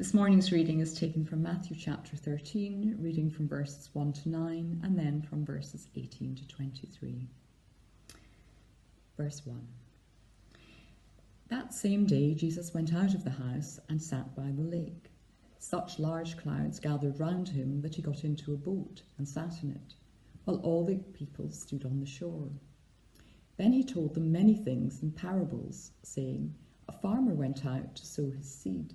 This morning's reading is taken from Matthew chapter 13, reading from verses 1 to 9 and then from verses 18 to 23. Verse 1 That same day Jesus went out of the house and sat by the lake. Such large crowds gathered round him that he got into a boat and sat in it, while all the people stood on the shore. Then he told them many things in parables, saying, A farmer went out to sow his seed.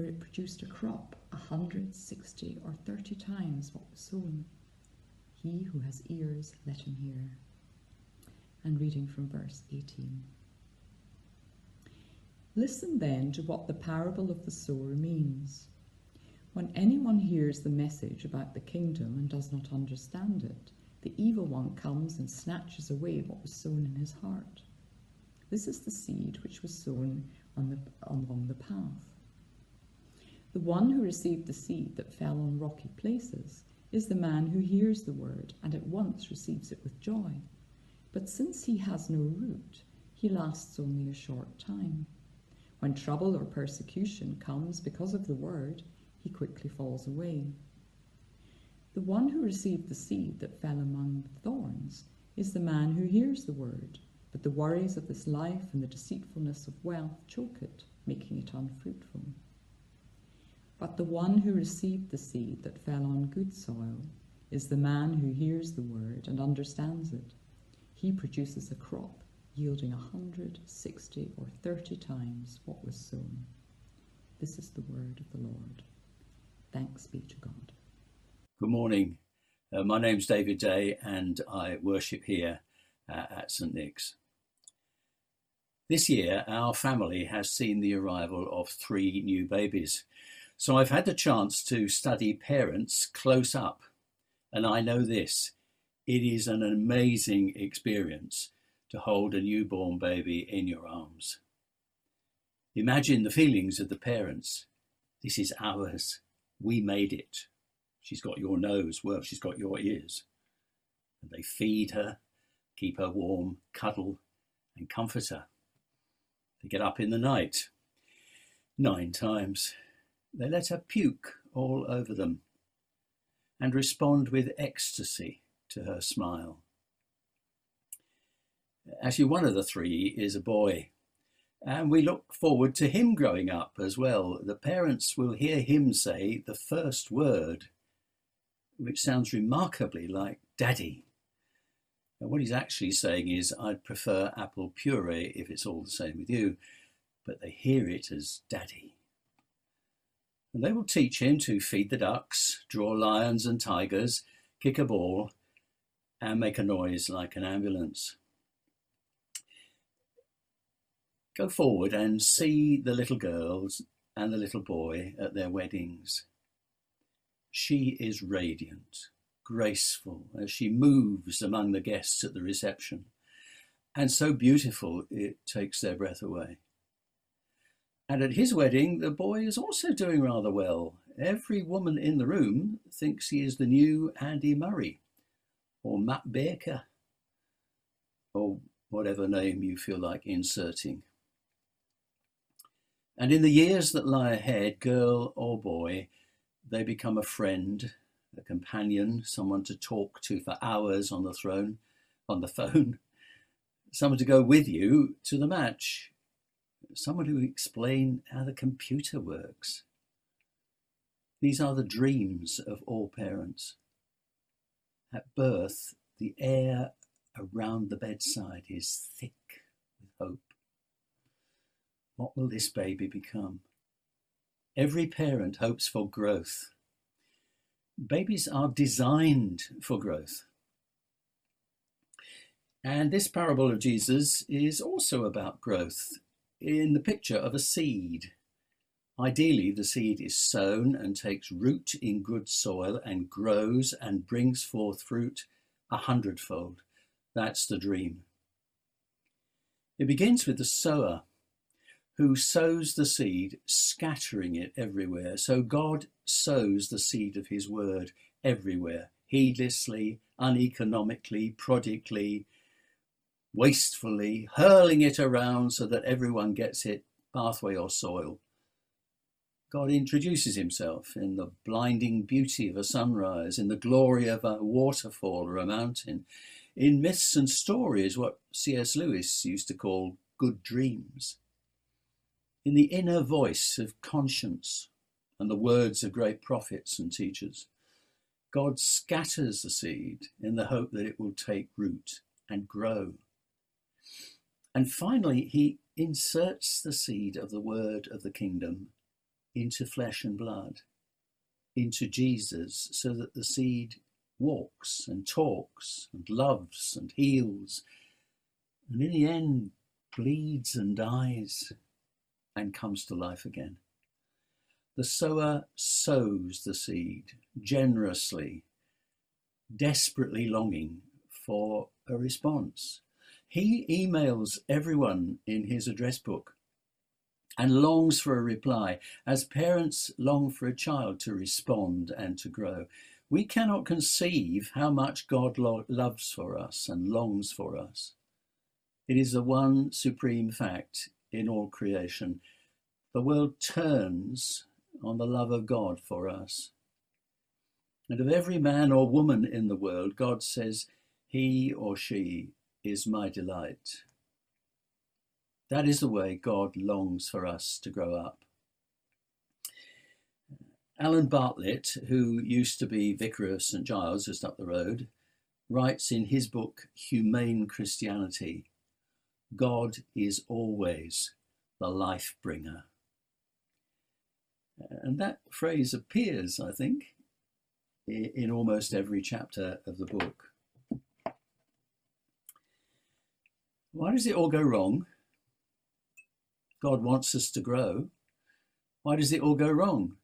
where it produced a crop a hundred, sixty, or thirty times what was sown. He who has ears, let him hear. And reading from verse 18. Listen then to what the parable of the sower means. When anyone hears the message about the kingdom and does not understand it, the evil one comes and snatches away what was sown in his heart. This is the seed which was sown on the, along the path. The one who received the seed that fell on rocky places is the man who hears the word and at once receives it with joy. But since he has no root, he lasts only a short time. When trouble or persecution comes because of the word, he quickly falls away. The one who received the seed that fell among thorns is the man who hears the word, but the worries of this life and the deceitfulness of wealth choke it, making it unfruitful. But the one who received the seed that fell on good soil is the man who hears the word and understands it. He produces a crop yielding a hundred, sixty, or thirty times what was sown. This is the word of the Lord. Thanks be to God. Good morning. Uh, my name's David Day, and I worship here uh, at St Nick's. This year, our family has seen the arrival of three new babies. So I've had the chance to study parents close up. And I know this it is an amazing experience to hold a newborn baby in your arms. Imagine the feelings of the parents. This is ours. We made it. She's got your nose. Well, she's got your ears. And they feed her, keep her warm, cuddle, and comfort her. They get up in the night nine times they let her puke all over them and respond with ecstasy to her smile. Actually, one of the three is a boy, and we look forward to him growing up as well. The parents will hear him say the first word, which sounds remarkably like daddy. And what he's actually saying is, I'd prefer apple puree if it's all the same with you, but they hear it as daddy. And they will teach him to feed the ducks, draw lions and tigers, kick a ball, and make a noise like an ambulance. Go forward and see the little girls and the little boy at their weddings. She is radiant, graceful as she moves among the guests at the reception, and so beautiful it takes their breath away. And at his wedding, the boy is also doing rather well. Every woman in the room thinks he is the new Andy Murray or Matt Baker or whatever name you feel like inserting. And in the years that lie ahead, girl or boy, they become a friend, a companion, someone to talk to for hours on the throne, on the phone, someone to go with you to the match, someone who explain how the computer works. These are the dreams of all parents. At birth, the air around the bedside is thick with hope. What will this baby become? Every parent hopes for growth. Babies are designed for growth. And this parable of Jesus is also about growth in the picture of a seed. Ideally, the seed is sown and takes root in good soil and grows and brings forth fruit a hundredfold. That's the dream. It begins with the sower who sows the seed, scattering it everywhere. So God sows the seed of his word everywhere, heedlessly, uneconomically, prodigally, wastefully, hurling it around so that everyone gets it, pathway or soil. God introduces himself in the blinding beauty of a sunrise, in the glory of a waterfall or a mountain, in myths and stories, what C.S. Lewis used to call good dreams, in the inner voice of conscience and the words of great prophets and teachers. God scatters the seed in the hope that it will take root and grow. And finally, he inserts the seed of the word of the kingdom into flesh and blood, into Jesus, so that the seed walks and talks and loves and heals, and in the end bleeds and dies and comes to life again. The sower sows the seed generously, desperately longing for a response. He emails everyone in his address book and longs for a reply, as parents long for a child to respond and to grow. We cannot conceive how much God lo- loves for us and longs for us. It is the one supreme fact in all creation. The world turns on the love of God for us. And of every man or woman in the world, God says, He or she is my delight. That is the way God longs for us to grow up. Alan Bartlett, who used to be vicar of St Giles just up the road, writes in his book Humane Christianity God is always the life bringer. And that phrase appears, I think, in almost every chapter of the book. Why does it all go wrong? God wants us to grow. Why does it all go wrong?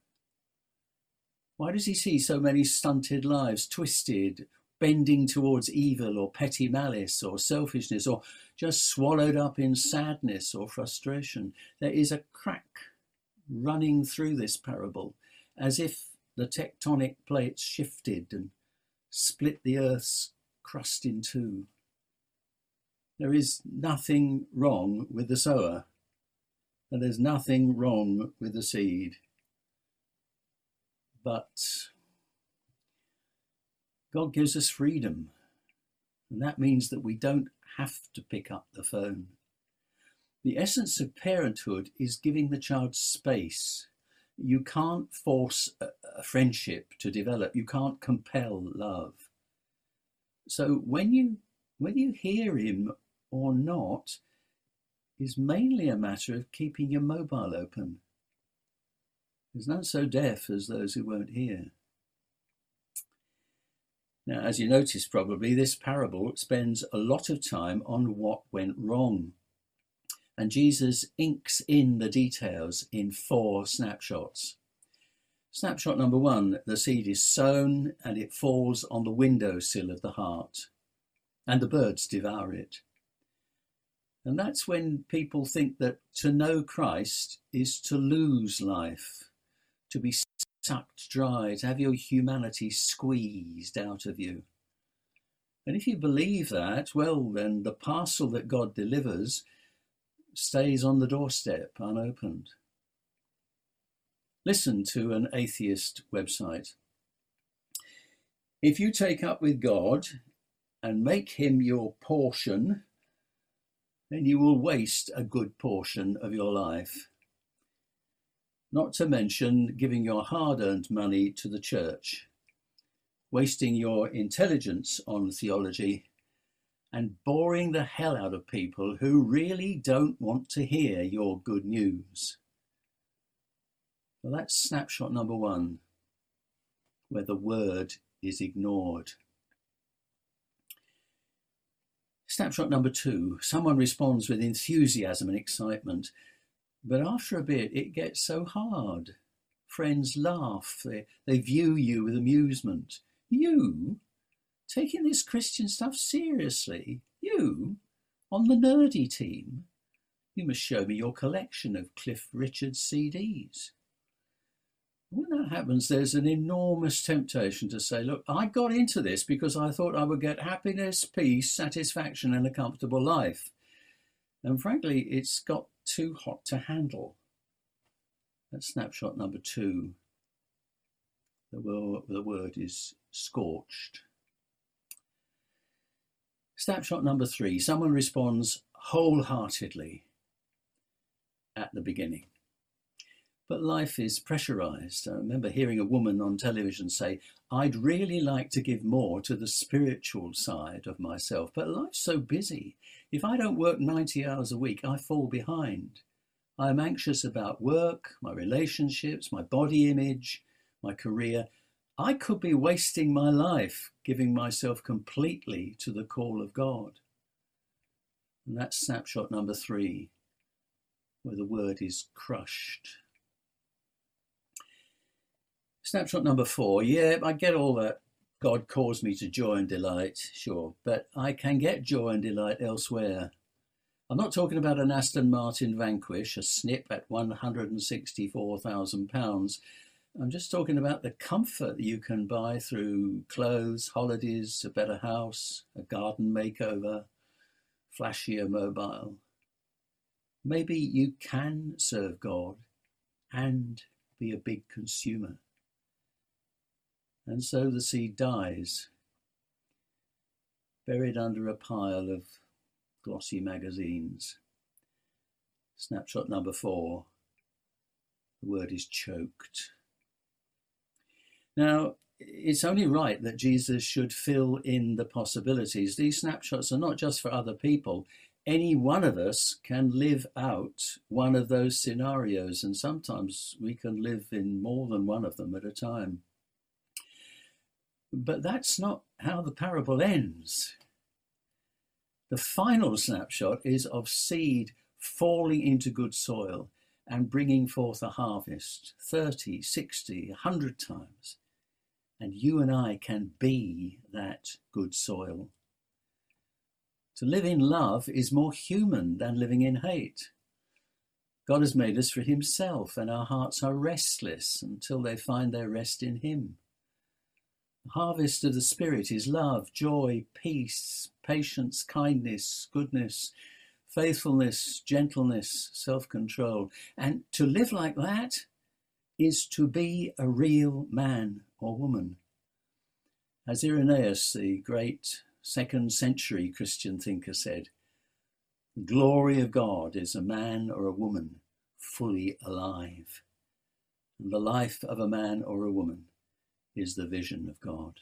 Why does he see so many stunted lives, twisted, bending towards evil or petty malice or selfishness or just swallowed up in sadness or frustration? There is a crack running through this parable as if the tectonic plates shifted and split the earth's crust in two. There is nothing wrong with the sower, and there's nothing wrong with the seed. But God gives us freedom, and that means that we don't have to pick up the phone. The essence of parenthood is giving the child space. You can't force a, friendship to develop. You can't compel love. So when you whether you hear him or not is mainly a matter of keeping your mobile open. There's none so deaf as those who won't hear. Now, as you notice probably, this parable spends a lot of time on what went wrong. And Jesus inks in the details in four snapshots. Snapshot number one the seed is sown and it falls on the windowsill of the heart, and the birds devour it. And that's when people think that to know Christ is to lose life, to be sucked dry, to have your humanity squeezed out of you. And if you believe that, well, then the parcel that God delivers stays on the doorstep unopened. Listen to an atheist website. If you take up with God and make him your portion, then you will waste a good portion of your life. Not to mention giving your hard earned money to the church. wasting your intelligence on theology, and boring the hell out of people who really don't want to hear your good news. Well, that's snapshot number one, where the word is ignored. Snapshot number two someone responds with enthusiasm and excitement, but after a bit it gets so hard. Friends laugh, they, they view you with amusement. You? Taking this Christian stuff seriously? You? On the nerdy team? You must show me your collection of Cliff Richards CDs. When that happens, there's an enormous temptation to say, Look, I got into this because I thought I would get happiness, peace, satisfaction, and a comfortable life. And frankly, it's got too hot to handle. That's snapshot number two. The word, the word is scorched. Snapshot number three someone responds wholeheartedly at the beginning. But life is pressurized. I remember hearing a woman on television say, I'd really like to give more to the spiritual side of myself, but life's so busy. If I don't work 90 hours a week, I fall behind. I am anxious about work, my relationships, my body image, my career. I could be wasting my life giving myself completely to the call of God. And that's snapshot number three, where the word is crushed. Snapshot number four. Yeah, I get all that. God calls me to joy and delight, sure, but I can get joy and delight elsewhere. I'm not talking about an Aston Martin Vanquish, a snip at £164,000. I'm just talking about the comfort you can buy through clothes, holidays, a better house, a garden makeover, flashier mobile. Maybe you can serve God and be a big consumer. And so the seed dies, buried under a pile of glossy magazines. Snapshot number four. The word is choked. Now, it's only right that Jesus should fill in the possibilities. These snapshots are not just for other people. Any one of us can live out one of those scenarios, and sometimes we can live in more than one of them at a time. But that's not how the parable ends. The final snapshot is of seed falling into good soil and bringing forth a harvest 30, 60, 100 times. And you and I can be that good soil. To live in love is more human than living in hate. God has made us for Himself, and our hearts are restless until they find their rest in Him. Harvest of the Spirit is love, joy, peace, patience, kindness, goodness, faithfulness, gentleness, self control. And to live like that is to be a real man or woman. As Irenaeus, the great second century Christian thinker, said, the glory of God is a man or a woman fully alive. And the life of a man or a woman is the vision of God.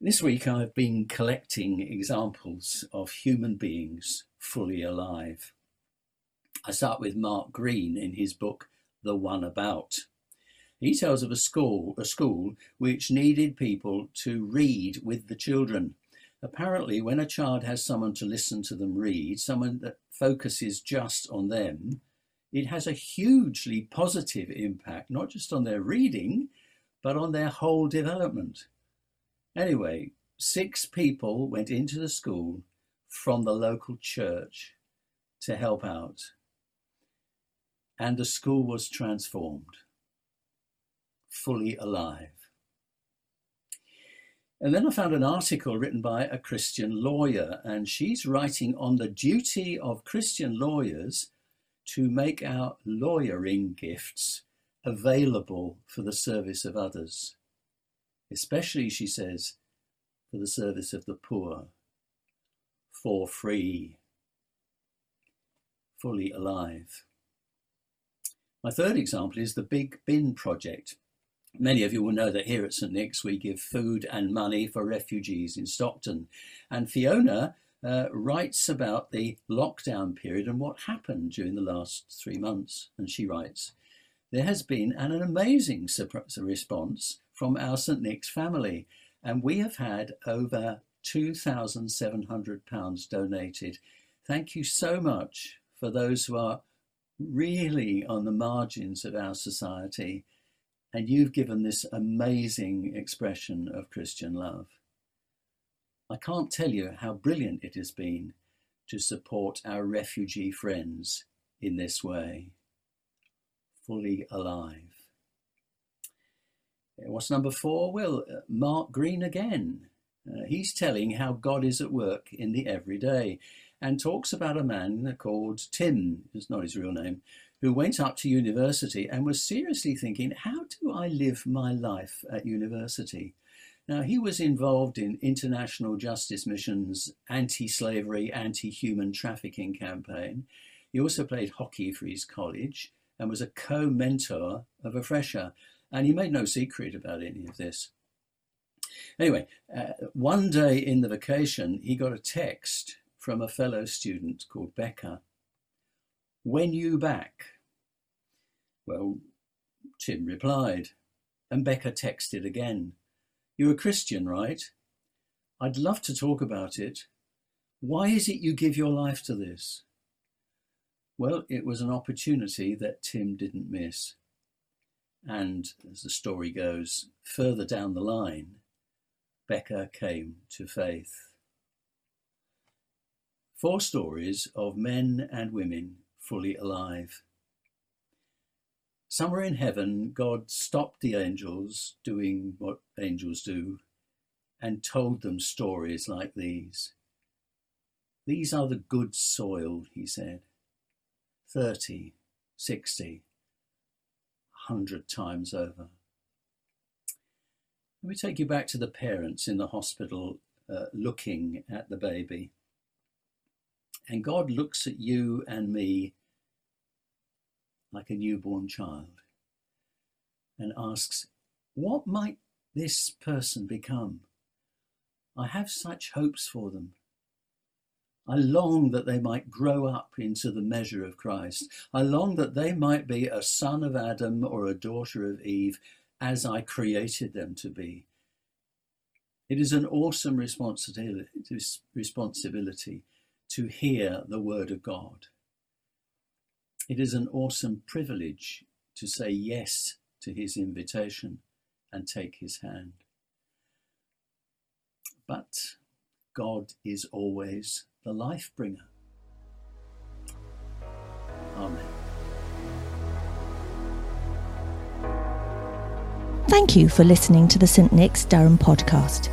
This week I've been collecting examples of human beings fully alive. I start with Mark Greene in his book The One About. He tells of a school, a school which needed people to read with the children. Apparently, when a child has someone to listen to them read, someone that focuses just on them, it has a hugely positive impact, not just on their reading, but on their whole development. Anyway, six people went into the school from the local church to help out. And the school was transformed, fully alive. And then I found an article written by a Christian lawyer, and she's writing on the duty of Christian lawyers to make our lawyering gifts available for the service of others, especially, she says, for the service of the poor, for free, fully alive. My third example is the Big Bin Project, Many of you will know that here at St Nick's we give food and money for refugees in Stockton. And Fiona uh, writes about the lockdown period and what happened during the last three months. And she writes, There has been an amazing response from our St Nick's family, and we have had over £2,700 donated. Thank you so much for those who are really on the margins of our society, and you've given this amazing expression of Christian love. I can't tell you how brilliant it has been to support our refugee friends in this way. Fully alive. What's number four? Well, uh, Mark Greene again. Uh, he's telling how God is at work in the everyday and talks about a man called Tim, is not his real name, who went up to university and was seriously thinking, how do I live my life at university? Now, he was involved in international justice missions, anti slavery, anti human trafficking campaign. He also played hockey for his college and was a co mentor of a fresher. And he made no secret about any of this. Anyway, uh, one day in the vacation, he got a text from a fellow student called Becca. When you back? Well, Tim replied, and Becca texted again. You're a Christian, right? I'd love to talk about it. Why is it you give your life to this? Well, it was an opportunity that Tim didn't miss. And as the story goes, further down the line, Becca came to faith. Four stories of men and women fully alive. Somewhere in heaven, God stopped the angels doing what angels do and told them stories like these. These are the good soil, he said. Thirty, sixty, a hundred times over. Let me take you back to the parents in the hospital uh, looking at the baby. And God looks at you and me like a newborn child and asks, What might this person become? I have such hopes for them. I long that they might grow up into the measure of Christ. I long that they might be a son of Adam or a daughter of Eve as I created them to be. It is an awesome responsibility, to hear the word of God. It is an awesome privilege to say yes to his invitation and take his hand. But God is always the life bringer. Amen. Thank you for listening to the St. Nick's Durham podcast.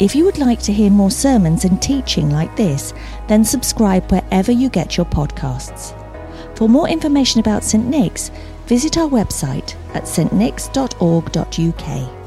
If you would like to hear more sermons and teaching like this, then subscribe wherever you get your podcasts. For more information about St Nick's, visit our website at stnicks.org.uk.